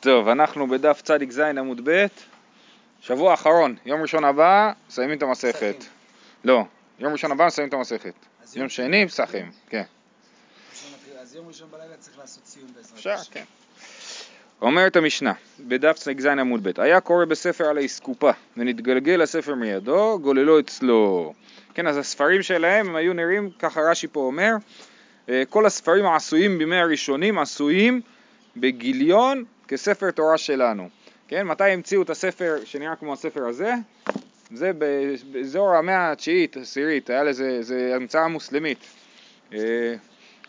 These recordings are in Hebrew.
טוב, אנחנו בדף צ"ז עמוד ב', שבוע אחרון, יום ראשון הבא, מסיימים את המסכת. פסחים. לא, יום ראשון הבא מסיימים את המסכת. יום יום שני, פסחים, כן. אז יום ראשון בלילה צריך לעשות ציון בעזרת אפשר, השם. כן. אומרת המשנה, בדף צ"ז עמוד ב', היה קורא בספר על האסקופה, ונתגלגל הספר מידו, גוללו אצלו. כן, אז הספרים שלהם הם היו נראים, ככה רש"י פה אומר, אה, כל הספרים העשויים בימי הראשונים עשויים בגיליון כספר תורה שלנו. כן, מתי המציאו את הספר שנראה כמו הספר הזה? זה באזור המאה התשיעית, עשירית, היה לזה, זה המצאה מוסלמית. אה,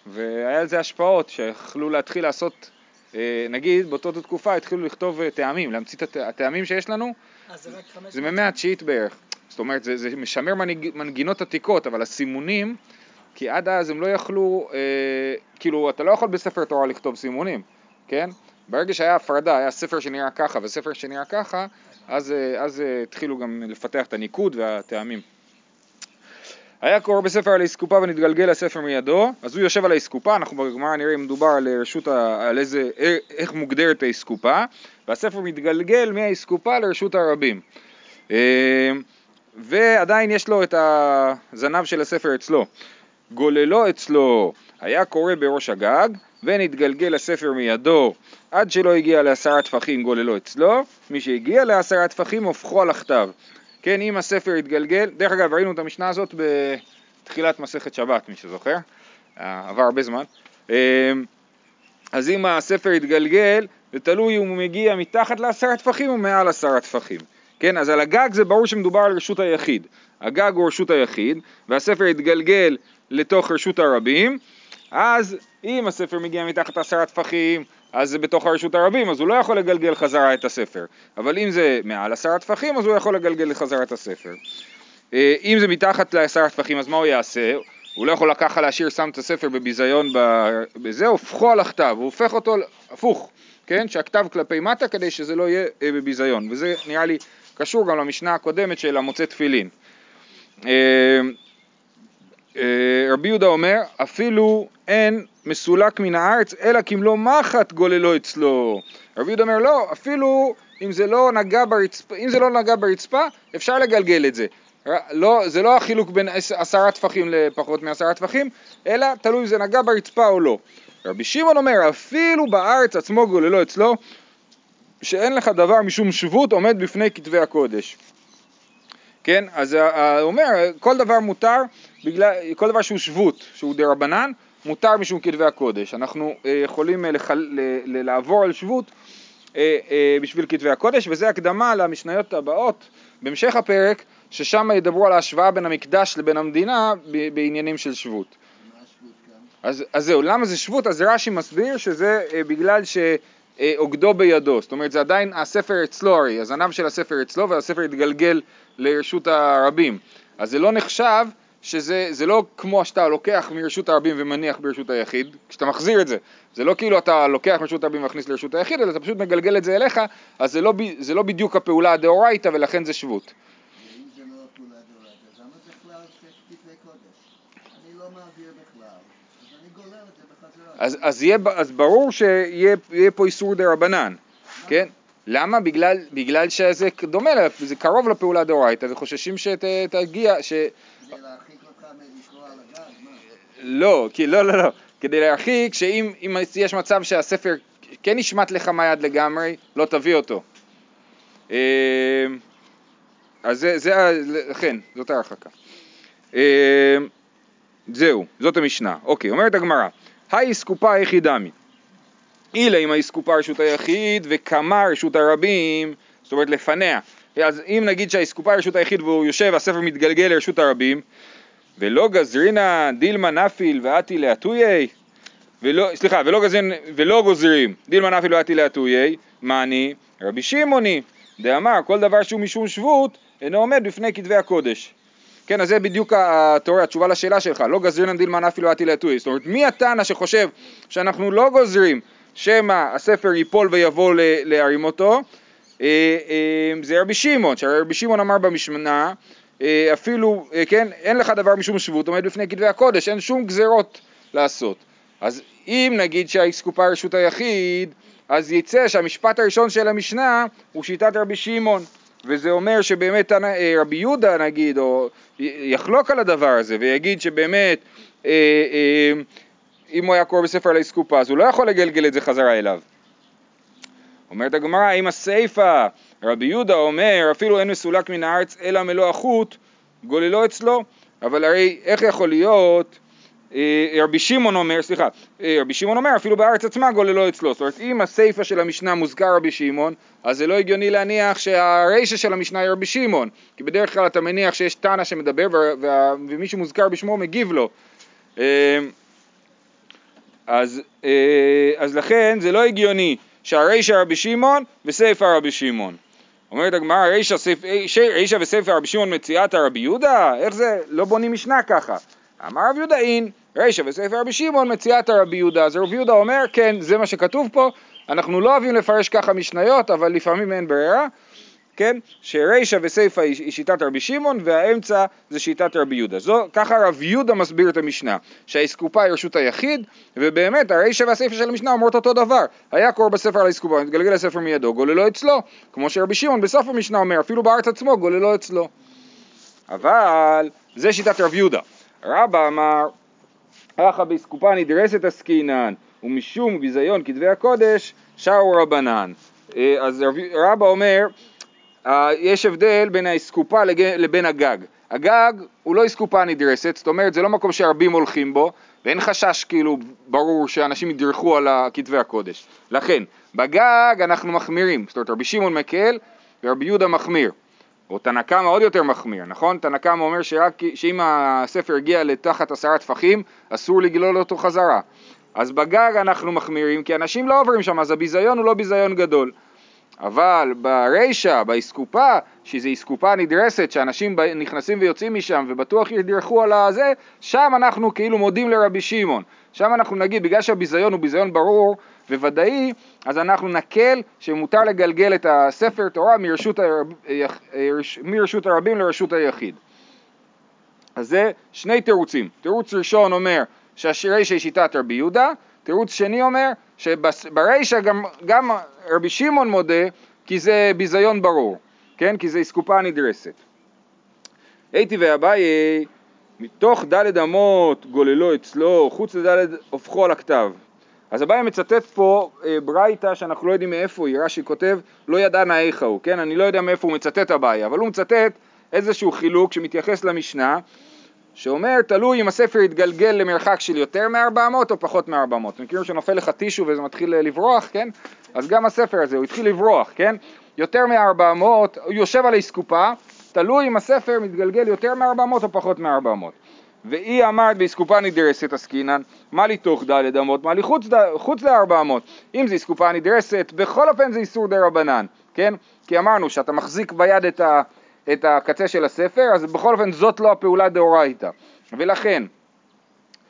והיה לזה השפעות שיכלו להתחיל לעשות, אה, נגיד באותה תקופה התחילו לכתוב אה, טעמים, להמציא את הט- הטעמים שיש לנו, זה במאה התשיעית בערך. זאת אומרת, זה, זה משמר מנהיג, מנגינות עתיקות, אבל הסימונים, כי עד אז הם לא יכלו, אה, כאילו, אתה לא יכול בספר תורה לכתוב סימונים, כן? ברגע שהיה הפרדה, היה ספר שנראה ככה וספר שנראה ככה, אז, אה, אז אה, התחילו גם לפתח את הניקוד והטעמים. היה קורא בספר על האסקופה ונתגלגל הספר מידו, אז הוא יושב על האסקופה, אנחנו בגמרא נראה אם מדובר על רשות, ה, על איזה, איך מוגדרת האסקופה, והספר מתגלגל מהאסקופה לרשות הרבים. אה, ועדיין יש לו את הזנב של הספר אצלו. גוללו אצלו היה קורא בראש הגג, ונתגלגל הספר מידו עד שלא הגיע לעשרה טפחים גוללו אצלו, מי שהגיע לעשרה טפחים הופכו על הכתב. כן, אם הספר יתגלגל, דרך אגב ראינו את המשנה הזאת בתחילת מסכת שבת, מי שזוכר, אה, עבר הרבה זמן. אה, אז אם הספר יתגלגל, זה תלוי אם הוא מגיע מתחת לעשרה טפחים או מעל עשרה טפחים. כן, אז על הגג זה ברור שמדובר על רשות היחיד. הגג הוא רשות היחיד, והספר יתגלגל לתוך רשות הרבים, אז אם הספר מגיע מתחת לעשרה טפחים, אז זה בתוך הרשות הרבים, אז הוא לא יכול לגלגל חזרה את הספר. אבל אם זה מעל עשרה טפחים, אז הוא יכול לגלגל חזרה את הספר. אה, אם זה מתחת לעשרה טפחים, אז מה הוא יעשה? הוא לא יכול לקחת להשאיר שם את הספר בביזיון בזה, הופכו על הכתב, הוא הופך אותו הפוך, כן? שהכתב כלפי מטה כדי שזה לא יהיה אה, בביזיון, וזה נראה לי קשור גם למשנה הקודמת של המוצא תפילין. אה, אה, רבי יהודה אומר, אפילו אין מסולק מן הארץ, אלא כמלוא מחט גוללו אצלו. רבי יהודה אומר, לא, אפילו אם זה לא נגע ברצפה, אם זה לא נגע ברצפה, אפשר לגלגל את זה. לא, זה לא החילוק בין עש- עשרה טפחים לפחות מעשרה טפחים, אלא תלוי אם זה נגע ברצפה או לא. רבי שמעון אומר, אפילו בארץ עצמו גוללו אצלו, שאין לך דבר משום שבות עומד בפני כתבי הקודש. כן, אז ה- ה- הוא אומר, כל דבר מותר, בגלל, כל דבר שהוא שבות, שהוא דה רבנן, מותר משום כתבי הקודש. אנחנו אה, יכולים אה, לחל, ל, ל, לעבור על שבות אה, אה, בשביל כתבי הקודש, וזה הקדמה למשניות הבאות בהמשך הפרק, ששם ידברו על ההשוואה בין המקדש לבין המדינה ב- בעניינים של שבות. אז, אז זהו, למה זה שבות? אז רש"י מסביר שזה אה, בגלל שעוגדו בידו, זאת אומרת זה עדיין הספר אצלו הרי, הזנב של הספר אצלו והספר התגלגל לרשות הרבים, אז זה לא נחשב שזה זה לא כמו שאתה לוקח מרשות הרבים ומניח ברשות היחיד, כשאתה מחזיר את זה, זה לא כאילו אתה לוקח מרשות הרבים ומכניס לרשות היחיד, אלא אתה פשוט מגלגל את זה אליך, אז זה לא, זה לא בדיוק הפעולה הדאורייתא ולכן זה שבות. לא אז אז יהיה, אז ברור שיהיה יהיה פה איסור דה רבנן, כן? למה? בגלל, בגלל שזה דומה, זה קרוב לפעולה דאורייתא וחוששים שתגיע, ש... לא, כי לא, לא, לא, כדי להרחיק שאם אם יש מצב שהספר כן נשמט לך מהיד לגמרי, לא תביא אותו. אה, אז זה, זה, לכן, זאת ההרחקה. אה, זהו, זאת המשנה. אוקיי, אומרת הגמרא, היי אסקופה היחידמי. אילה אם האסקופה רשות היחיד וכמה רשות הרבים, זאת אומרת לפניה. אז אם נגיד שהאסקופה רשות היחיד והוא יושב, הספר מתגלגל לרשות הרבים, ולא גזרינא דילמה נפיל ואתי לאתויי, ולא, סליחה, ולא, גזרין, ולא גוזרים דילמה נפיל ואתי לאתויי, מה אני? רבי שמעוני, דאמר כל דבר שהוא משום שבות אינו עומד בפני כתבי הקודש. כן, אז זה בדיוק התיאוריה, התשובה לשאלה שלך, לא גזרינן דילמה נפיל ואתי לאתויי. זאת אומרת, מי התנא שחושב שאנחנו לא גוזרים שמא הספר ייפול ויבוא להרים אותו? אה, אה, זה רבי שמעון, שהרי רבי שמעון אמר במשנה, אה, אפילו, כן, אין לך דבר משום שבות, עומד בפני כתבי הקודש, אין שום גזרות לעשות. אז אם נגיד שהאסקופה רשות היחיד, אז יצא שהמשפט הראשון של המשנה הוא שיטת רבי שמעון, וזה אומר שבאמת רבי יהודה נגיד, או יחלוק על הדבר הזה, ויגיד שבאמת אה, אה, אם הוא היה קורא בספר על האסקופה, אז הוא לא יכול לגלגל את זה חזרה אליו. אומרת הגמרא, אם הסיפא, רבי יהודה אומר, אפילו אין מסולק מן הארץ אלא מלוא החוט, גוללו אצלו, אבל הרי איך יכול להיות, אה, רבי שמעון אומר, סליחה, אה, רבי שמעון אומר, אפילו בארץ עצמה גוללו אצלו, זאת אומרת, אם הסיפא של המשנה מוזכר רבי שמעון, אז זה לא הגיוני להניח שהרישא של המשנה היא רבי שמעון, כי בדרך כלל אתה מניח שיש תנא שמדבר ומי שמוזכר בשמו מגיב לו. אה, אז, אה, אז לכן זה לא הגיוני שהרישא רבי שמעון וסיפא רבי שמעון. אומרת הגמרא, רישא רישא וסיפא רבי שמעון מציאת רבי יהודה? איך זה? לא בונים משנה ככה. אמר רבי יהודה אין, רישא וסיפא רבי שמעון מציאת רבי יהודה. אז רבי יהודה אומר, כן, זה מה שכתוב פה, אנחנו לא אוהבים לפרש ככה משניות, אבל לפעמים אין ברירה, כן? שרישא וסיפא היא שיטת רבי שמעון והאמצע זה שיטת רבי יהודה. זו, ככה רב יהודה מסביר את המשנה, שהאסקופה היא רשות היחיד, ובאמת הרישא והסיפא של המשנה אומרות אותו דבר. היה קורא בספר על האסקופה, מתגלגל לספר מידו, גוללו אצלו, כמו שרבי שמעון בסוף המשנה אומר, אפילו בארץ עצמו גוללו אצלו. אבל זה שיטת רב יהודה. רבא אמר, אחא באסקופה נדרסת עסקינן, ומשום ביזיון כתבי הקודש, שרו רבנן. אה, אז רב- רבא אומר, יש הבדל בין האסקופה לבין הגג. הגג הוא לא אסקופה נדרסת, זאת אומרת זה לא מקום שהרבים הולכים בו, ואין חשש כאילו ברור שאנשים ידרכו על כתבי הקודש. לכן, בגג אנחנו מחמירים, זאת אומרת רבי שמעון מקל ורבי יהודה מחמיר. או תנא קמא עוד יותר מחמיר, נכון? תנא קמא אומר שרק, שאם הספר הגיע לתחת עשרה טפחים, אסור לגלול אותו חזרה. אז בגג אנחנו מחמירים, כי אנשים לא עוברים שם, אז הביזיון הוא לא ביזיון גדול. אבל ברישא, באסקופה, שזו אסקופה נדרסת, שאנשים נכנסים ויוצאים משם ובטוח ידרכו על הזה, שם אנחנו כאילו מודים לרבי שמעון. שם אנחנו נגיד, בגלל שהביזיון הוא ביזיון ברור וודאי, אז אנחנו נקל שמותר לגלגל את הספר תורה מרשות, הרב, מרשות הרבים לרשות היחיד. אז זה שני תירוצים. תירוץ ראשון אומר שהרישא היא שיטת רבי יהודה, תירוץ שני אומר שברישא גם, גם רבי שמעון מודה כי זה ביזיון ברור, כן? כי זה אסקופה נדרסת. הייתי ואביי, מתוך דלת אמות גוללו אצלו, חוץ לדלת הופכו על הכתב. אז אביי מצטט פה אה, ברייתא שאנחנו לא יודעים מאיפה היא, רש"י כותב לא ידענה איכה הוא, כן? אני לא יודע מאיפה הוא מצטט אביי, אבל הוא מצטט איזשהו חילוק שמתייחס למשנה שאומר תלוי אם הספר יתגלגל למרחק של יותר מ-400 או פחות מ-400. מכירים שנופל לך טישו וזה מתחיל אה, לברוח, כן? אז גם הספר הזה, הוא התחיל לברוח, כן? יותר מ-400, הוא יושב על האסקופה, תלוי אם הספר מתגלגל יותר מ-400 או פחות מ-400. והיא אמרת באסקופה נדרסת עסקינן, מה לי תוך דלת אמות, מה לי חוץ, ד- חוץ ל-400. אם זה אסקופה נדרסת, בכל אופן זה איסור דה רבנן, כן? כי אמרנו שאתה מחזיק ביד את, ה, את הקצה של הספר, אז בכל אופן זאת לא הפעולה דאורייתא. ולכן,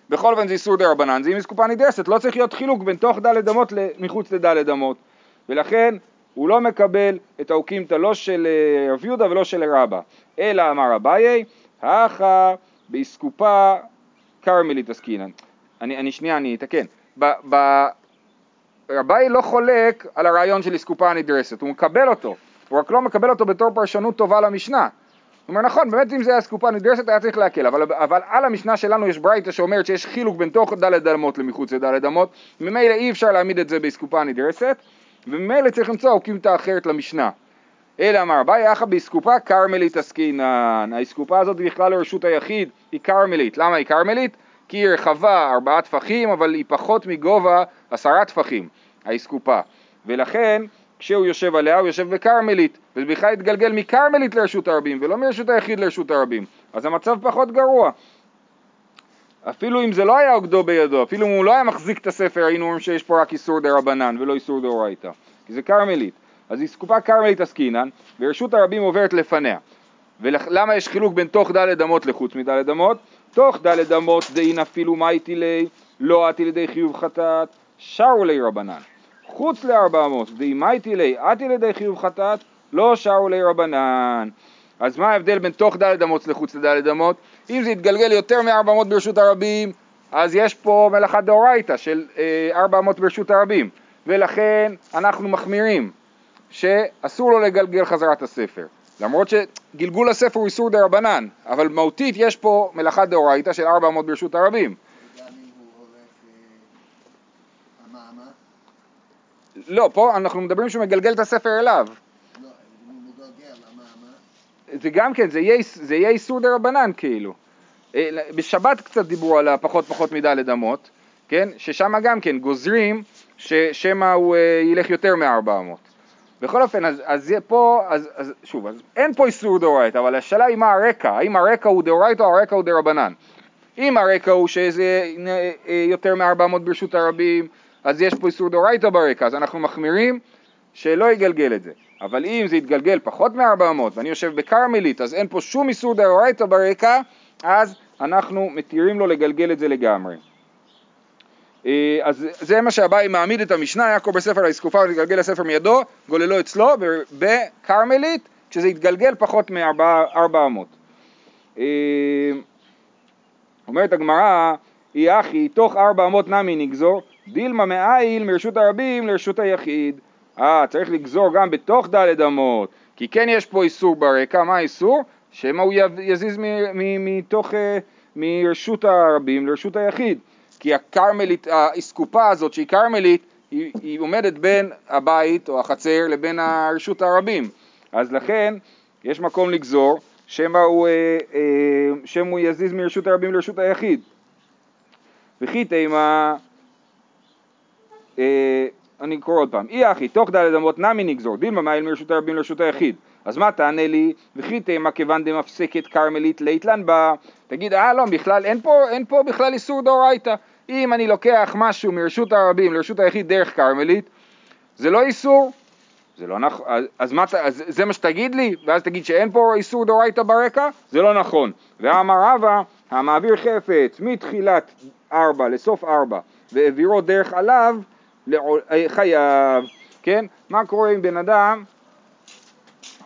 בכל אופן זה איסור דה רבנן, זה אם אסקופה נדרסת, לא צריך להיות חילוק בין תוך דלת אמות מחוץ לדלת אמות. ולכן הוא לא מקבל את האוקימתא לא של אה, רב יהודה ולא של רבא, אלא אמר אביי, האחא באסקופה כרמלית עסקינן. אני, אני שנייה, אני אתקן. רביי לא חולק על הרעיון של אסקופה הנדרסת, הוא מקבל אותו, הוא רק לא מקבל אותו בתור פרשנות טובה למשנה. הוא אומר נכון, באמת אם זה היה אסקופה נדרסת היה צריך להקל, אבל, אבל על המשנה שלנו יש ברייתא שאומרת שיש חילוק בין תוך דלת אמות למחוץ לדלת אמות, ממילא אי אפשר להעמיד את זה באסקופה נדרסת, וממילא צריך למצוא אוקימתא אחרת למשנה. אלא אמר ביי אחא באסקופה כרמלית עסקינן, האסקופה הזאת בכלל לרשות היחיד, היא כרמלית, למה היא כרמלית? כי היא רחבה ארבעה טפחים, אבל היא פחות מגובה עשרה טפחים, האסקופה, ולכן כשהוא יושב עליה הוא יושב בכרמלית, וזה בכלל התגלגל מכרמלית לרשות הרבים, ולא מרשות היחיד לרשות הרבים, אז המצב פחות גרוע. אפילו אם זה לא היה עוגדו בידו, אפילו אם הוא לא היה מחזיק את הספר, היינו אומרים שיש פה רק איסור דה רבנן ולא איסור דאורייתא, כי זה כרמלית. אז היא סקופה כרמלית עסקינן, ורשות הרבים עוברת לפניה. ולמה יש חילוק בין תוך דלת אמות לחוץ מדלת אמות? תוך דלת אמות דאין אפילו מייטי ליה, לא עתי לידי חיוב חטאת, שרו לי רבנן. חוץ לארבע אמות דאין מייטי ליה, עתי לידי חיוב חטאת, לא שרו לי רבנן. אז מה ההבדל בין תוך דלת אמות לחוץ לדלת אמות? אם זה יתגלגל יותר מארבע אמות ברשות הרבים, אז יש פה מלאכת דאורייתא של אה, ארבע אמות ברשות הרבים. ולכן אנחנו מחמירים שאסור לו לגלגל חזרת הספר. למרות שגלגול הספר הוא איסור דה רבנן, אבל מהותית יש פה מלאכה דאורייתא של 400 ברשות הרבים. וגם אם הוא הולך אה, המעמד, לא, פה אנחנו מדברים שהוא מגלגל את הספר אליו. לא, זה גם כן, זה יהיה, איסור דה רבנן כאילו. אה, בשבת קצת דיברו על הפחות פחות מדלת אמות, כן? ששם גם כן גוזרים ששמא הוא אה, ילך יותר מ-400. בכל אופן, אז, אז פה, אז, אז שוב, אז אין פה איסור דאורייתא, אבל השאלה היא מה הרקע, האם הרקע הוא דאורייתא או הרקע הוא דרבנן. אם הרקע הוא שזה אה, יותר מ-400 ברשות הרבים, אז יש פה איסור דאורייתא ברקע, אז אנחנו מחמירים שלא יגלגל את זה. אבל אם זה יתגלגל פחות מ-400 ואני יושב בכרמלית, אז אין פה שום איסור דאורייתא ברקע, אז אנחנו מתירים לו לגלגל את זה לגמרי. אה, אז זה מה שהבאי מעמיד את המשנה, קורא בספר האסקופה ולגלגל הספר מידו, גוללו אצלו, בכרמלית, כשזה יתגלגל פחות מ-400. אומרת הגמרא, אי אחי, תוך 400 נמי נגזור, דילמה מאיל מרשות הרבים לרשות היחיד. אה, צריך לגזור גם בתוך דלת אמות, כי כן יש פה איסור ברקע, מה האיסור? שמא הוא יזיז מ- מ- מתוך, אה, מרשות הרבים לרשות היחיד. כי הכרמלית, האסקופה הזאת שהיא כרמלית, היא, היא עומדת בין הבית או החצר לבין רשות הרבים. אז לכן יש מקום לגזור שמא הוא, אה, אה, שמא הוא יזיז מרשות הרבים לרשות היחיד. וכי תימא, אה, אני קורא עוד פעם, אי אחי, תוך דלת אמות נמי נגזור, דילמה מייל מרשות הרבים לרשות היחיד. אז מה תענה לי, וכי תימא כיוון דמפסקת כרמלית ליתלן בה, תגיד, אה לא, בכלל, אין פה, אין פה בכלל איסור דאורייתא. אם אני לוקח משהו מרשות הרבים לרשות היחיד דרך כרמלית, זה לא איסור, זה לא נכון, אז, אז, מה, אז זה מה שתגיד לי, ואז תגיד שאין פה איסור דאורייתא ברקע? זה לא נכון. ואמר רבא, המעביר חפץ מתחילת ארבע לסוף ארבע והעבירו דרך עליו, אה, חייב, כן? מה קורה עם בן אדם,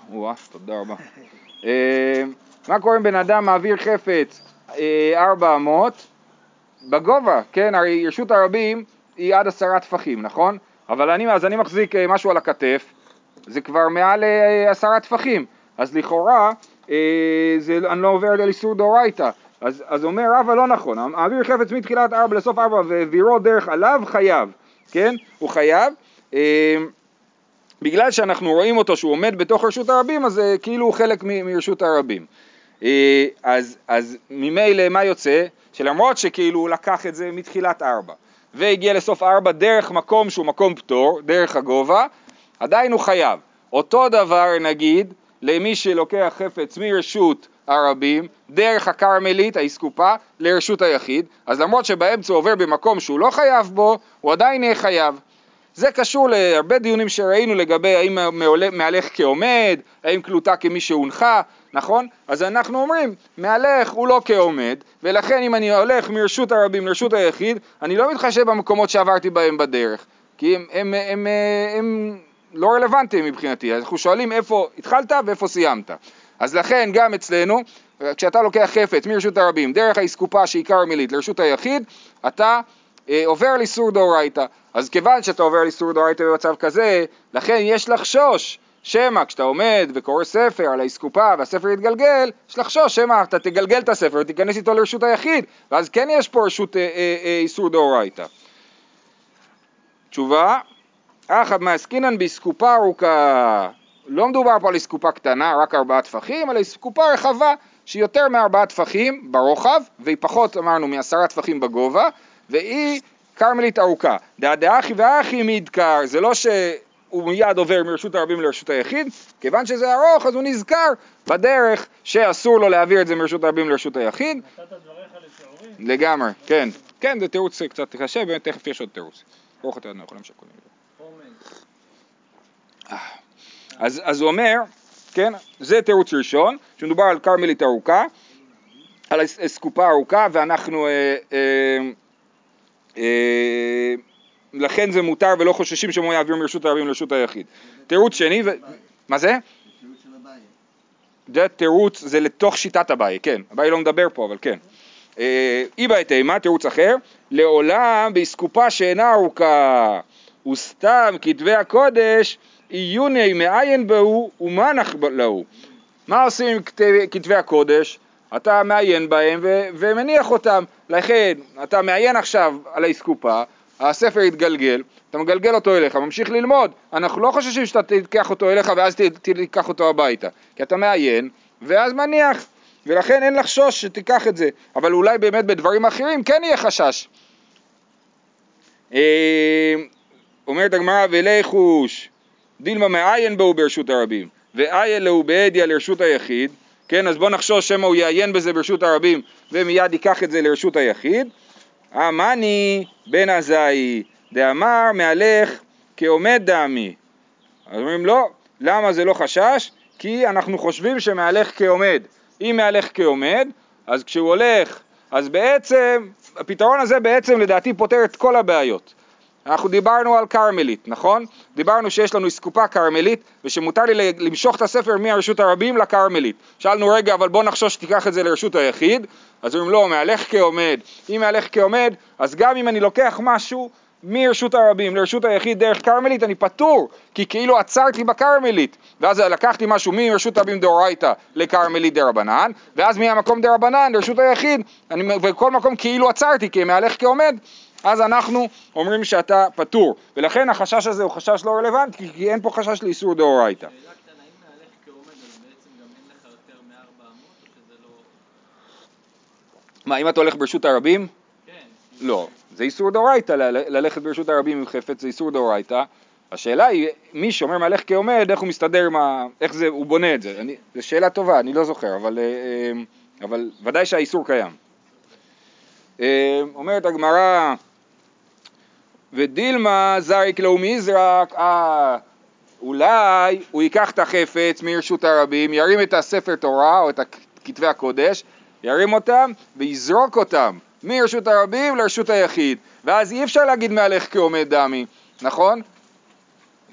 וואה, תודה רבה. אה, מה קורה אם בן אדם מעביר חפץ אה, ארבע אמות בגובה, כן? הרי רשות הרבים היא עד עשרה טפחים, נכון? אבל אני, אז אני מחזיק אה, משהו על הכתף, זה כבר מעל אה, עשרה טפחים, אז לכאורה אה, זה, אני לא עובר על איסור דאורייתא. אז, אז אומר רבא לא נכון, מעביר חפץ מתחילת ארבע לסוף ארבע והעבירו דרך עליו חייב, כן? הוא חייב. אה, בגלל שאנחנו רואים אותו שהוא עומד בתוך רשות הרבים, אז זה כאילו הוא חלק מרשות הרבים. אה, אז, אז ממילא מה יוצא? שלמרות שכאילו הוא לקח את זה מתחילת ארבע והגיע לסוף ארבע דרך מקום שהוא מקום פטור, דרך הגובה, עדיין הוא חייב. אותו דבר נגיד למי שלוקח חפץ מרשות הרבים, דרך הכרמלית, האסקופה, לרשות היחיד, אז למרות שבאמצע הוא עובר במקום שהוא לא חייב בו, הוא עדיין יהיה חייב. זה קשור להרבה דיונים שראינו לגבי האם מהלך כעומד, האם קלוטה כמי שהונחה, נכון? אז אנחנו אומרים, מהלך הוא לא כעומד, ולכן אם אני הולך מרשות הרבים לרשות היחיד, אני לא מתחשב במקומות שעברתי בהם בדרך, כי הם, הם, הם, הם, הם לא רלוונטיים מבחינתי, אנחנו שואלים איפה התחלת ואיפה סיימת. אז לכן גם אצלנו, כשאתה לוקח חפץ מרשות הרבים, דרך האסקופה שהיא כרמלית לרשות היחיד, אתה אה, עובר על איסור דאורייתא. אז כיוון שאתה עובר על איסור דאורייתא במצב כזה, לכן יש לחשוש שמא כשאתה עומד וקורא ספר על האסקופה והספר יתגלגל, יש לחשוש שמא אתה תגלגל את הספר ותיכנס איתו לרשות היחיד, ואז כן יש פה רשות אה, אה, אה, איסור דאורייתא. תשובה, אחא מעסקינן באסקופה ארוכה. לא מדובר פה על אסקופה קטנה, רק ארבעה טפחים, אלא אסקופה רחבה שהיא יותר מארבעה טפחים ברוחב, והיא פחות, אמרנו, מעשרה טפחים בגובה, והיא כרמלית ארוכה. דאחי ואחי מידקר, זה לא שהוא מיד עובר מרשות הרבים לרשות היחיד, כיוון שזה ארוך אז הוא נזכר בדרך שאסור לו להעביר את זה מרשות הרבים לרשות היחיד. נתת דבריך לשיעורים? לגמרי, כן. כן, זה תירוץ קצת קשה, באמת תכף יש עוד תירוץ. ברוך אתה אדוני יכולים שקולים. אז, אז הוא אומר, כן, זה תירוץ ראשון, שמדובר על כרמלית ארוכה, על אס- אסקופה ארוכה, ואנחנו, אה, אה, אה, לכן זה מותר ולא חוששים שהוא יעביר מרשות הרבים לרשות היחיד. תירוץ שני, ו... מה זה? זה תירוץ, זה לתוך שיטת אביי, כן, אביי לא מדבר פה, אבל כן. אה, אי באי תימה, תירוץ אחר, לעולם באסקופה שאינה ארוכה, וסתם כתבי הקודש עיוני מעיין בהו ומנח להו. מה עושים עם כתבי, כתבי הקודש? אתה מעיין בהם ו- ומניח אותם. לכן, אתה מעיין עכשיו על האסקופה, הספר יתגלגל, אתה מגלגל אותו אליך, ממשיך ללמוד. אנחנו לא חוששים שאתה תיקח אותו אליך ואז תיקח אותו הביתה. כי אתה מעיין ואז מניח. ולכן אין לחשוש שתיקח את זה. אבל אולי באמת בדברים אחרים כן יהיה חשש. אה, אומרת הגמרא ולכוש דילמה מעיין בו ברשות הרבים ואיין להו בהדיא לרשות היחיד כן? אז בוא נחשוש שמא הוא יעיין בזה ברשות הרבים ומיד ייקח את זה לרשות היחיד. אמני בן עזאי דאמר מהלך כעומד דעמי. אז אומרים לא למה זה לא חשש? כי אנחנו חושבים שמהלך כעומד. אם מהלך כעומד אז כשהוא הולך אז בעצם הפתרון הזה בעצם לדעתי פותר את כל הבעיות אנחנו דיברנו על כרמלית, נכון? דיברנו שיש לנו אסקופה כרמלית ושמותר לי למשוך את הספר מהרשות הרבים לכרמלית. שאלנו רגע, אבל בוא נחשוש שתיקח את זה לרשות היחיד. אז אומרים לא, מהלך כעומד. אם מהלך כעומד, אז גם אם אני לוקח משהו מרשות הרבים לרשות היחיד דרך כרמלית, אני פטור, כי כאילו עצרתי בכרמלית. ואז לקחתי משהו מרשות הרבים דאורייתא לכרמלית דרבנן, ואז מהמקום דרבנן לרשות היחיד, אני, וכל מקום כאילו עצרתי, כי מהלך כעומד. אז אנחנו אומרים שאתה פטור, ולכן החשש הזה הוא חשש לא רלוונטי, כי אין פה חשש לאיסור דאורייתא. לא... מה, אם אתה הולך ברשות הרבים? כן. לא, זה איסור דאורייתא, ללכת ברשות הרבים עם חפץ זה איסור דאורייתא. השאלה היא, מי שאומר מהלך כעומד, איך הוא מסתדר עם ה... איך זה, הוא בונה את זה. אני, זו שאלה טובה, אני לא זוכר, אבל, אה, אה, אבל ודאי שהאיסור קיים. אה, אומרת הגמרא, ודילמה זריק לו מזרק, אה, אולי הוא ייקח את החפץ מרשות הרבים, ירים את הספר תורה או את כתבי הקודש, ירים אותם ויזרוק אותם מרשות הרבים לרשות היחיד, ואז אי אפשר להגיד מהלך כעומד דמי, נכון?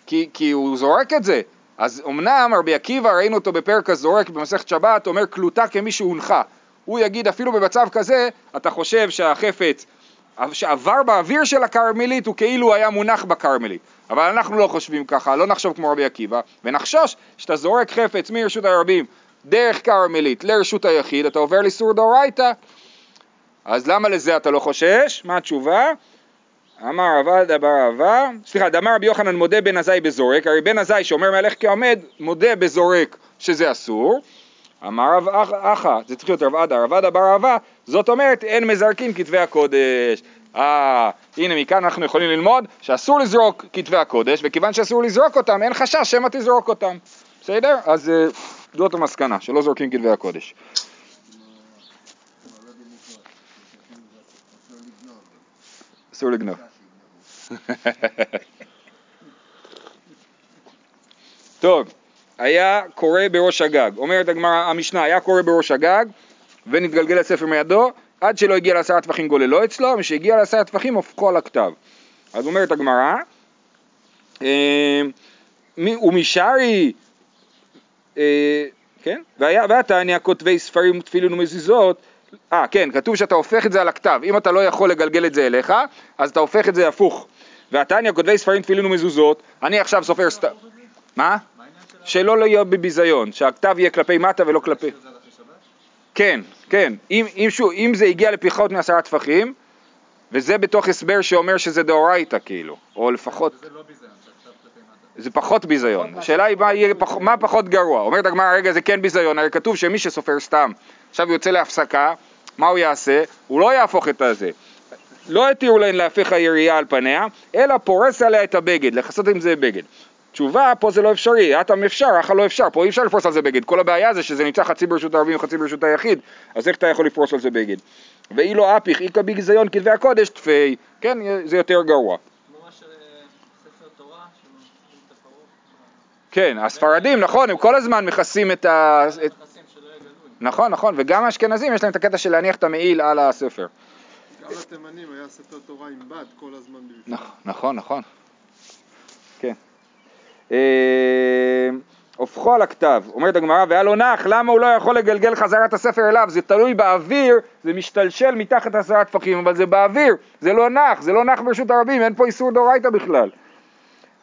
כי, כי הוא זורק את זה. אז אמנם רבי עקיבא, ראינו אותו בפרק הזורק במסכת שבת, אומר כלותה כמי שהונחה. הוא יגיד אפילו במצב כזה, אתה חושב שהחפץ שעבר באוויר של הכרמלית הוא כאילו היה מונח בכרמלית. אבל אנחנו לא חושבים ככה, לא נחשוב כמו רבי עקיבא, ונחשוש שאתה זורק חפץ מרשות הרבים דרך כרמלית לרשות היחיד, אתה עובר לאיסור דאורייתא. אז למה לזה אתה לא חושש? מה התשובה? אמר רבא דבר רבא, סליחה, דאמר רבי יוחנן מודה בן עזאי בזורק, הרי בן עזאי שאומר מהלך כעומד, מודה בזורק שזה אסור. אמר רב אחא, זה צריך להיות רב עדה, רב עדה בר אהבה, זאת אומרת אין מזרקים כתבי הקודש. אה, הנה מכאן אנחנו יכולים ללמוד שאסור לזרוק כתבי הקודש, וכיוון שאסור לזרוק אותם, אין חשש שמא תזרוק אותם. בסדר? אז אה, זאת המסקנה, שלא זורקים כתבי הקודש. אסור לגנוב. טוב, היה קורא בראש הגג. אומרת הגמרא, המשנה, היה קורא בראש הגג ונתגלגל הספר מידו עד שלא הגיע לעשרה טפחים גוללו אצלו, משהגיע לעשרה טפחים הופכו על הכתב. אז אומרת הגמרא, אה, ומשארי, אה, כן, והיה והיה תניא כותבי ספרים ותפילין ומזיזות, אה כן, כתוב שאתה הופך את זה על הכתב, אם אתה לא יכול לגלגל את זה אליך, אז אתה הופך את זה הפוך. והתניא כותבי ספרים תפילין ומזוזות, אני עכשיו סופר סתם, מה? שלא לא יהיה בביזיון, שהכתב יהיה כלפי מטה ולא כלפי... כן, כן, אם, אם, שוב, אם זה הגיע לפחות מעשרה טפחים, וזה בתוך הסבר שאומר שזה דאורייתא כאילו, או לפחות, זה לא ביזיון. זה פחות ביזיון. השאלה היא מה, יהיה, פח, מה פחות גרוע. אומרת הגמרא, רגע, זה כן ביזיון, הרי כתוב שמי שסופר סתם, עכשיו הוא יוצא להפסקה, מה הוא יעשה? הוא לא יהפוך את הזה. לא התירו להן להפך הירייה על פניה, אלא פורס עליה את הבגד, לכסות עם זה בגד. תשובה, פה זה לא אפשרי, אטם אפשר, אחא לא אפשר, פה אי אפשר לפרוס על זה בגד, כל הבעיה זה שזה נמצא חצי ברשות הרבים וחצי ברשות היחיד, אז איך אתה יכול לפרוס על זה בגד? ואילו אפיך איכא ביזיון כתבי הקודש תפי, כן, זה יותר גרוע. תפרות, כן, הספרדים, נכון, הם כל הזמן מכסים את ה... נכון, נכון, וגם האשכנזים יש להם את הקטע של להניח את המעיל על הספר. גם לתימנים היה ספר תורה עם בד כל הזמן בפנים. נכ- נכון, נכון. כן. אה, הופכו על הכתב, אומרת הגמרא, והיה לו נח, למה הוא לא יכול לגלגל חזרה את הספר אליו? זה תלוי באוויר, זה משתלשל מתחת עשרה טפחים, אבל זה באוויר, זה לא נח, זה לא נח ברשות הרבים, אין פה איסור דאורייתא בכלל.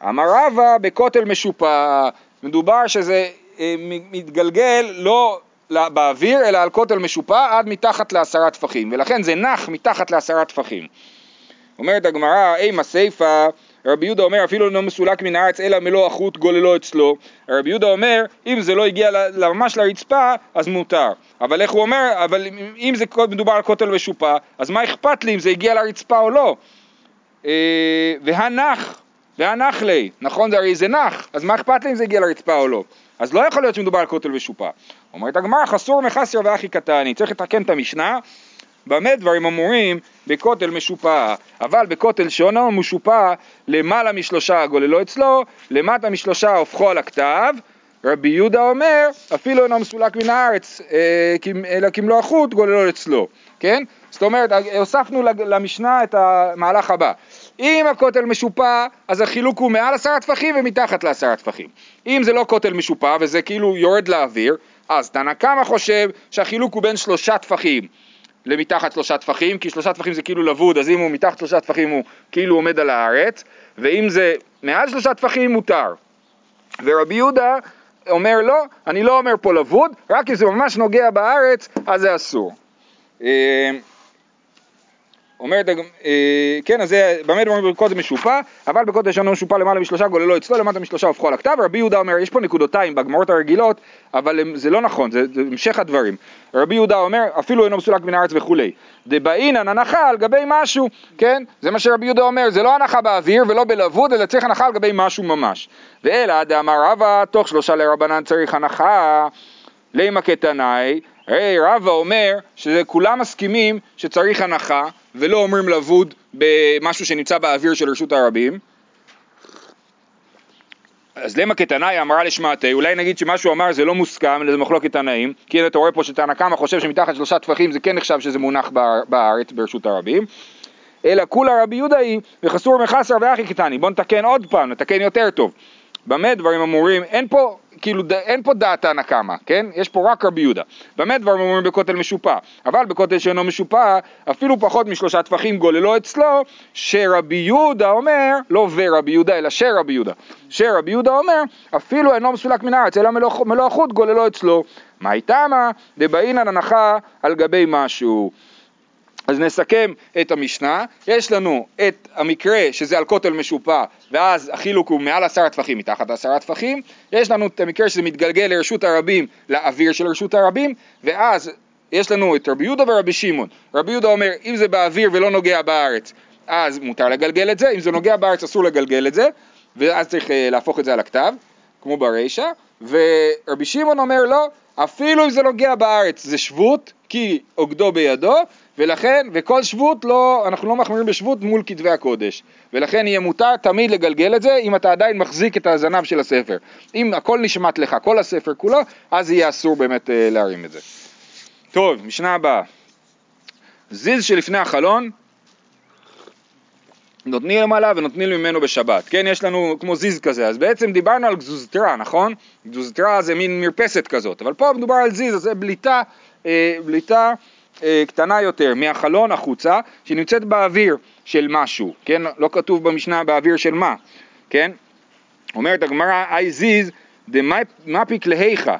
אמר רבא בכותל משופע, מדובר שזה אה, מתגלגל לא באוויר אלא על כותל משופע עד מתחת לעשרה טפחים, ולכן זה נח מתחת לעשרה טפחים. אומרת הגמרא, אימה סיפא, רבי יהודה אומר אפילו אינו מסולק מן הארץ אלא מלוא החוט גוללו אצלו. רבי יהודה אומר אם זה לא הגיע ממש לרצפה אז מותר. אבל איך הוא אומר, אבל אם- זה מדובר על כותל משופע אז מה אכפת לי אם זה הגיע לרצפה או לא? אה, והנח, והנח לי, נכון? זה הרי זה נח, אז מה אכפת לי אם זה הגיע לרצפה או לא? אז לא יכול להיות שמדובר על כותל משופע. אומרת הגמרא, חסור מחסר ואחי קטני, צריך לתקן את המשנה, במה דברים אמורים בכותל משופע, אבל בכותל שאינו משופע למעלה משלושה גוללו אצלו, למטה משלושה הופכו על הכתב, רבי יהודה אומר, אפילו אינו מסולק מן הארץ, אה, אלא כמלוא החוט גוללו אצלו, כן? זאת אומרת, הוספנו לג- למשנה את המהלך הבא. אם הכותל משופע, אז החילוק הוא מעל עשרה טפחים ומתחת לעשרה טפחים. אם זה לא כותל משופע וזה כאילו יורד לאוויר, אז תנא קמא חושב שהחילוק הוא בין שלושה טפחים למתחת שלושה טפחים, כי שלושה טפחים זה כאילו לבוד, אז אם הוא מתחת שלושה טפחים הוא כאילו עומד על הארץ, ואם זה מעל שלושה טפחים מותר. ורבי יהודה אומר לא, אני לא אומר פה לבוד, רק אם זה ממש נוגע בארץ, אז זה אסור. אומרת, אה, כן, אז זה, במה דברים בקודש משופע, אבל בקודש שאינו משופע למעלה משלושה גוללו אצלו, למטה משלושה הופכו על הכתב, רבי יהודה אומר, יש פה נקודותיים בגמרות הרגילות, אבל זה לא נכון, זה, זה המשך הדברים. רבי יהודה אומר, אפילו אינו מסולק מן הארץ וכולי. דבעינן הנחה על גבי משהו, כן? זה מה שרבי יהודה אומר, זה לא הנחה באוויר ולא בלבוד, אלא צריך הנחה על גבי משהו ממש. ואלא דאמר רבא, תוך שלושה לרבנן צריך הנחה. לימה קטנאי, הרי רבא אומר שכולם מסכימים שצריך הנחה ולא אומרים לבוד במשהו שנמצא באוויר של רשות הרבים. אז למה כתנאי אמרה לשמעתי, אולי נגיד שמה שהוא אמר זה לא מוסכם, זה מחלוקת תנאים, כי אתה רואה פה שתנא קמא חושב שמתחת שלושה טפחים זה כן נחשב שזה מונח באר- בארץ ברשות הרבים, אלא כולה רבי יהודה היא וחסור מחסר ואחי קטני, בוא נתקן עוד פעם, נתקן יותר טוב. במה דברים אמורים, אין פה, כאילו, אין פה דעת תנא קמא, כן? יש פה רק רבי יהודה. במה דברים אמורים בכותל משופע, אבל בכותל שאינו משופע, אפילו פחות משלושה טפחים גוללו אצלו, שרבי יהודה אומר, לא ורבי יהודה, אלא שרבי יהודה, שרבי יהודה אומר, אפילו אינו מסולק מן הארץ, אלא מלוא החוט גוללו אצלו. מה איתמה? דבעינן הנחה על גבי משהו. אז נסכם את המשנה, יש לנו את המקרה שזה על כותל משופע ואז החילוק הוא מעל עשרה טפחים מתחת לעשרה טפחים, יש לנו את המקרה שזה מתגלגל לרשות הרבים, לאוויר של רשות הרבים, ואז יש לנו את רבי יהודה ורבי שמעון. רבי יהודה אומר אם זה באוויר ולא נוגע בארץ אז מותר לגלגל את זה, אם זה נוגע בארץ אסור לגלגל את זה, ואז צריך אה, להפוך את זה על הכתב, כמו ברישא, ורבי שמעון אומר לא, אפילו אם זה נוגע בארץ זה שבות, כי עוגדו בידו, ולכן, וכל שבות לא, אנחנו לא מחמירים בשבות מול כתבי הקודש, ולכן יהיה מותר תמיד לגלגל את זה אם אתה עדיין מחזיק את הזנב של הספר. אם הכל נשמט לך, כל הספר כולו, אז יהיה אסור באמת אה, להרים את זה. טוב, משנה הבאה. זיז שלפני החלון, נותנים למעלה ונותנים ממנו בשבת, כן? יש לנו כמו זיז כזה, אז בעצם דיברנו על גזוזתרה, נכון? גזוזתרה זה מין מרפסת כזאת, אבל פה מדובר על זיז, אז זה בליטה, אה, בליטה אה, קטנה יותר מהחלון החוצה, שנמצאת באוויר של משהו, כן? לא כתוב במשנה באוויר של מה, כן? אומרת הגמרא, אי זיז דמפיק להיכה,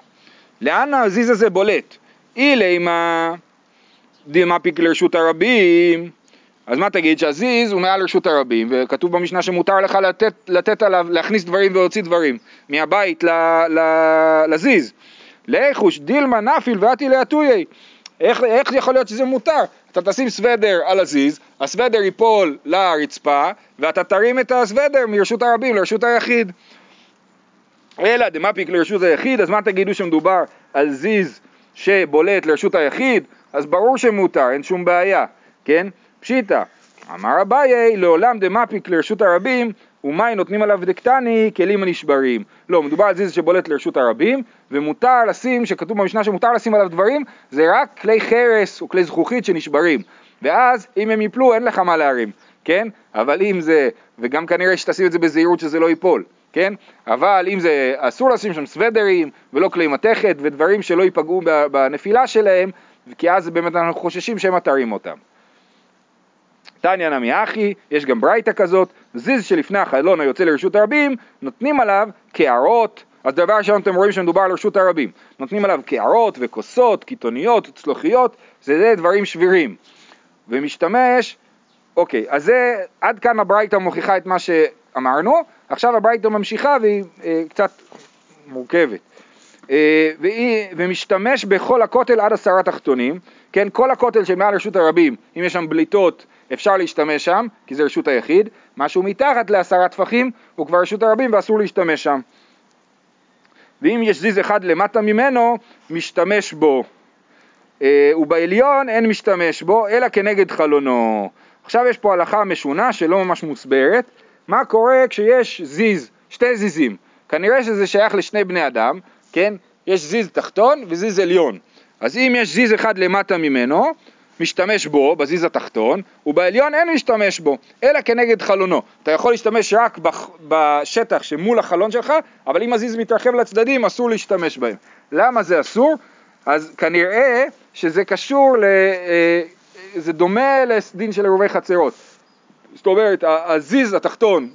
לאן הזיז הזה בולט? אילי מה דמפיק לרשות הרבים, אז מה תגיד שהזיז הוא מעל רשות הרבים וכתוב במשנה שמותר לך לתת, לתת עליו, להכניס דברים ולהוציא דברים מהבית ל, ל, לזיז. לאיכוש דילמה נפיל ואתי לאטויי. איך, איך יכול להיות שזה מותר? אתה תשים סוודר על הזיז, הסוודר ייפול לרצפה ואתה תרים את הסוודר מרשות הרבים לרשות היחיד. אלא דמפיק לרשות היחיד, אז מה תגידו שמדובר על זיז שבולט לרשות היחיד? אז ברור שמותר, אין שום בעיה, כן? פשיטא, אמר אביי, לעולם דמפיק לרשות הרבים, ומאי נותנים עליו דקטני כלים הנשברים. לא, מדובר על זיז שבולט לרשות הרבים, ומותר לשים, שכתוב במשנה שמותר לשים עליו דברים, זה רק כלי חרס או כלי זכוכית שנשברים. ואז אם הם יפלו אין לך מה להרים, כן? אבל אם זה, וגם כנראה שתשים את זה בזהירות שזה לא ייפול, כן? אבל אם זה, אסור לשים שם סוודרים ולא כלי מתכת ודברים שלא ייפגעו בנפילה שלהם, כי אז באמת אנחנו חוששים שהם מתרים אותם. תניא נמי אחי, יש גם ברייתא כזאת, זיז שלפני החלון היוצא לרשות הרבים, נותנים עליו קערות, אז דבר ראשון אתם רואים שמדובר על רשות הרבים, נותנים עליו קערות וכוסות, קיתוניות, צלוחיות, זה, זה דברים שבירים, ומשתמש, אוקיי, אז זה, עד כאן הברייתא מוכיחה את מה שאמרנו, עכשיו הברייתא ממשיכה והיא אה, קצת מורכבת. אה, והיא, ומשתמש בכל הכותל עד עשרה תחתונים, כן, כל הכותל שמעל רשות הרבים, אם יש שם בליטות, אפשר להשתמש שם, כי זה רשות היחיד, משהו מתחת לעשרה טפחים הוא כבר רשות הרבים ואסור להשתמש שם. ואם יש זיז אחד למטה ממנו, משתמש בו. אה, ובעליון אין משתמש בו, אלא כנגד חלונו. עכשיו יש פה הלכה משונה שלא ממש מוסברת, מה קורה כשיש זיז, שתי זיזים, כנראה שזה שייך לשני בני אדם, כן? יש זיז תחתון וזיז עליון. אז אם יש זיז אחד למטה ממנו, משתמש בו, בזיז התחתון, ובעליון אין משתמש בו, אלא כנגד חלונו. אתה יכול להשתמש רק בשטח שמול החלון שלך, אבל אם הזיז מתרחב לצדדים אסור להשתמש בהם. למה זה אסור? אז כנראה שזה קשור, ל, אה, זה דומה לדין של עירובי חצרות. זאת אומרת, הזיז התחתון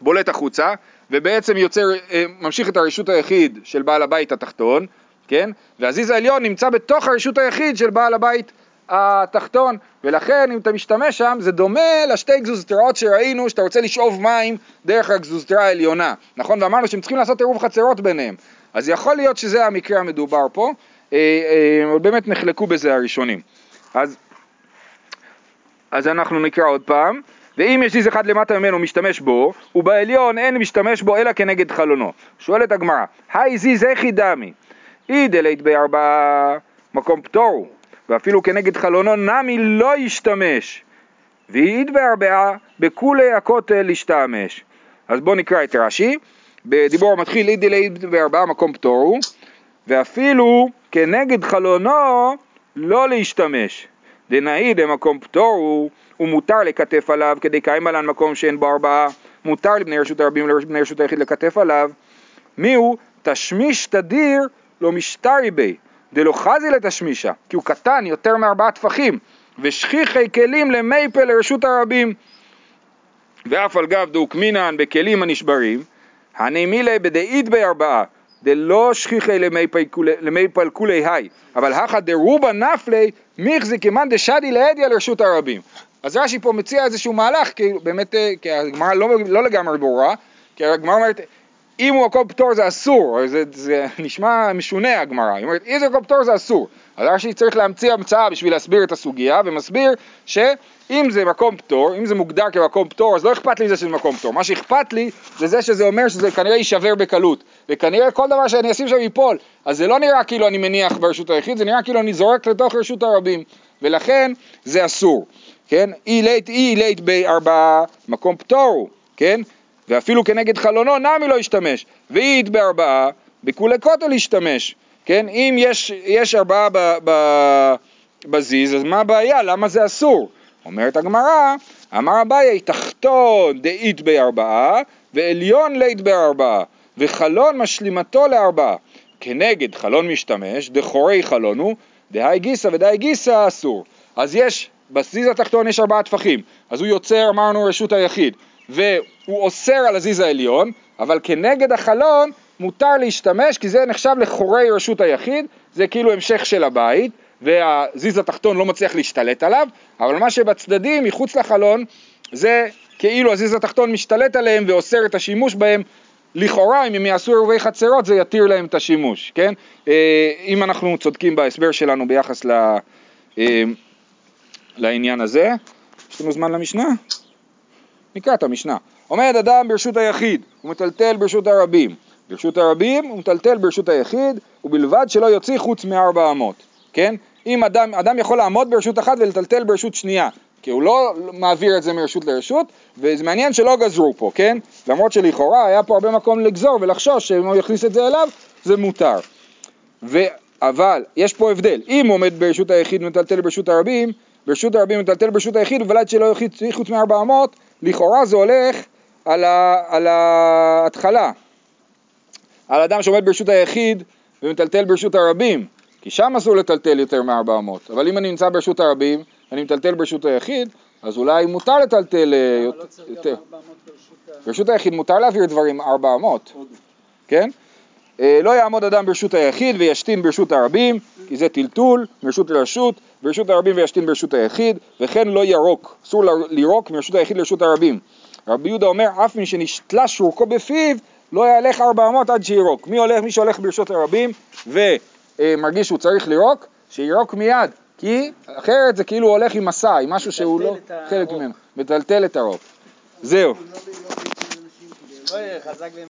בולט החוצה, ובעצם יוצר, אה, ממשיך את הרשות היחיד של בעל הבית התחתון, כן? והזיז העליון נמצא בתוך הרשות היחיד של בעל הבית התחתון, ולכן אם אתה משתמש שם זה דומה לשתי גזוזתראות שראינו שאתה רוצה לשאוב מים דרך הגזוזתרה העליונה, נכון? ואמרנו שהם צריכים לעשות עירוב חצרות ביניהם, אז יכול להיות שזה המקרה המדובר פה, אה, אה, באמת נחלקו בזה הראשונים. אז, אז אנחנו נקרא עוד פעם. ואם יש זיז אחד למטה ממנו משתמש בו, ובעליון אין משתמש בו אלא כנגד חלונו. שואלת הגמרא, היי זיז איכי דמי, אי דלית בארבעה מקום פטור, ואפילו כנגד חלונו נמי לא ישתמש, ואיד בארבעה בכולי הכותל להשתמש. אז בואו נקרא את רש"י, בדיבור המתחיל אי דלית בארבעה מקום פטור, ואפילו כנגד חלונו לא להשתמש. דנאי במקום פטור הוא, מותר לכתף עליו כדי קיים עליו מקום שאין בו ארבעה, מותר לבני רשות הרבים ולבני רשות היחיד לכתף עליו. מי הוא? תשמיש תדיר לא משטרי בי, דלא חזי לתשמישה, כי הוא קטן יותר מארבעה טפחים, ושכיחי כלים למייפה לרשות הרבים. ואף על גב דאוקמינן בכלים הנשברים, הנמילי בדאית בארבעה, דלא שכיחי למי פלקולי היי, אבל הכא דרובה נפלי מיכזי כמאן דשדי לאדיה לרשות הרבים. אז רש"י פה מציע איזשהו מהלך, כאילו באמת, אה, כי הגמרא לא, לא לגמרי ברורה, כי הגמרא אומרת, אם הוא הכל פטור זה אסור, זה, זה נשמע משונה הגמרא, היא אומרת, אם זה הכל פטור זה אסור. אז רש"י צריך להמציא המצאה בשביל להסביר את הסוגיה, ומסביר שאם זה מקום פטור, אם זה מוגדר כמקום פטור, אז לא אכפת לי זה שזה מקום פטור. מה שאכפת לי זה זה שזה אומר שזה כנראה יישבר בקלות, וכנראה כל דבר שאני אשים שם ייפול. אז זה לא נראה כאילו אני מניח ברשות היחיד, זה נראה כאילו אני זורק לתוך רשות הרבים, ולכן זה אסור, כן? אי לית אי לית בארבעה מקום פטור, כן? ואפילו כנגד חלונו נמי לא ישתמש, ואית בארבעה, בכולי כותל ישתמש, כן? אם יש, יש ארבעה ב, ב, בזיז, אז מה הבעיה? למה זה אסור? אומרת הגמרא, אמר אביי, תחתון דאית בארבעה, ועליון לית בארבעה, וחלון משלימתו לארבעה. כנגד חלון משתמש, דחורי חלון הוא, דהי גיסא ודהי גיסא אסור. אז יש, בזיז התחתון יש ארבעה טפחים, אז הוא יוצר, אמרנו, רשות היחיד. והוא אוסר על הזיז העליון, אבל כנגד החלון מותר להשתמש כי זה נחשב לחורי רשות היחיד, זה כאילו המשך של הבית, והזיז התחתון לא מצליח להשתלט עליו, אבל מה שבצדדים, מחוץ לחלון, זה כאילו הזיז התחתון משתלט עליהם ואוסר את השימוש בהם. לכאורה, אם הם יעשו עירובי חצרות, זה יתיר להם את השימוש, כן? אה, אם אנחנו צודקים בהסבר שלנו ביחס ל, אה, לעניין הזה. יש לנו זמן למשנה? נקרא את המשנה. עומד אדם ברשות היחיד, הוא מטלטל ברשות הרבים. ברשות הרבים הוא מטלטל ברשות היחיד, ובלבד שלא יוציא חוץ מארבע אמות, כן? אם אדם, אדם יכול לעמוד ברשות אחת ולטלטל ברשות שנייה, כי הוא לא מעביר את זה מרשות לרשות, וזה מעניין שלא גזרו פה, כן? למרות שלכאורה היה פה הרבה מקום לגזור ולחשוש שאם הוא יכניס את זה אליו, זה מותר. ו... אבל יש פה הבדל, אם הוא עומד ברשות היחיד ומטלטל ברשות הרבים, ברשות הרבים מטלטל ברשות היחיד, ובלבד שלא יוציא חוץ מארבע אמות, לכאורה זה הולך על, ה, על ההתחלה, על אדם שעומד ברשות היחיד ומטלטל ברשות הרבים, כי שם אסור לטלטל יותר מ-400, אבל אם אני נמצא ברשות הרבים, אני מטלטל ברשות היחיד, אז אולי מותר לטלטל אה, יותר. לא יותר. גם 400 ברשות ה... ברשות היחיד מותר להעביר דברים 400, כן? אה, לא יעמוד אדם ברשות היחיד וישתין ברשות הרבים, כי זה טלטול, מרשות לרשות, ברשות הרבים וישתין ברשות היחיד, וכן לא ירוק, אסור לירוק מרשות היחיד לרשות הרבים. רבי יהודה אומר, אף מי שנשתלה שורקו בפיו, לא יהלך 400 עד שירוק. מי הולך, מי שהולך ברשות הרבים ומרגיש שהוא צריך לירוק, שירוק מיד, כי אחרת זה כאילו הוא הולך עם מסע, עם משהו שהוא לא חלק. ממנו, מטלטל את הרוק. זהו.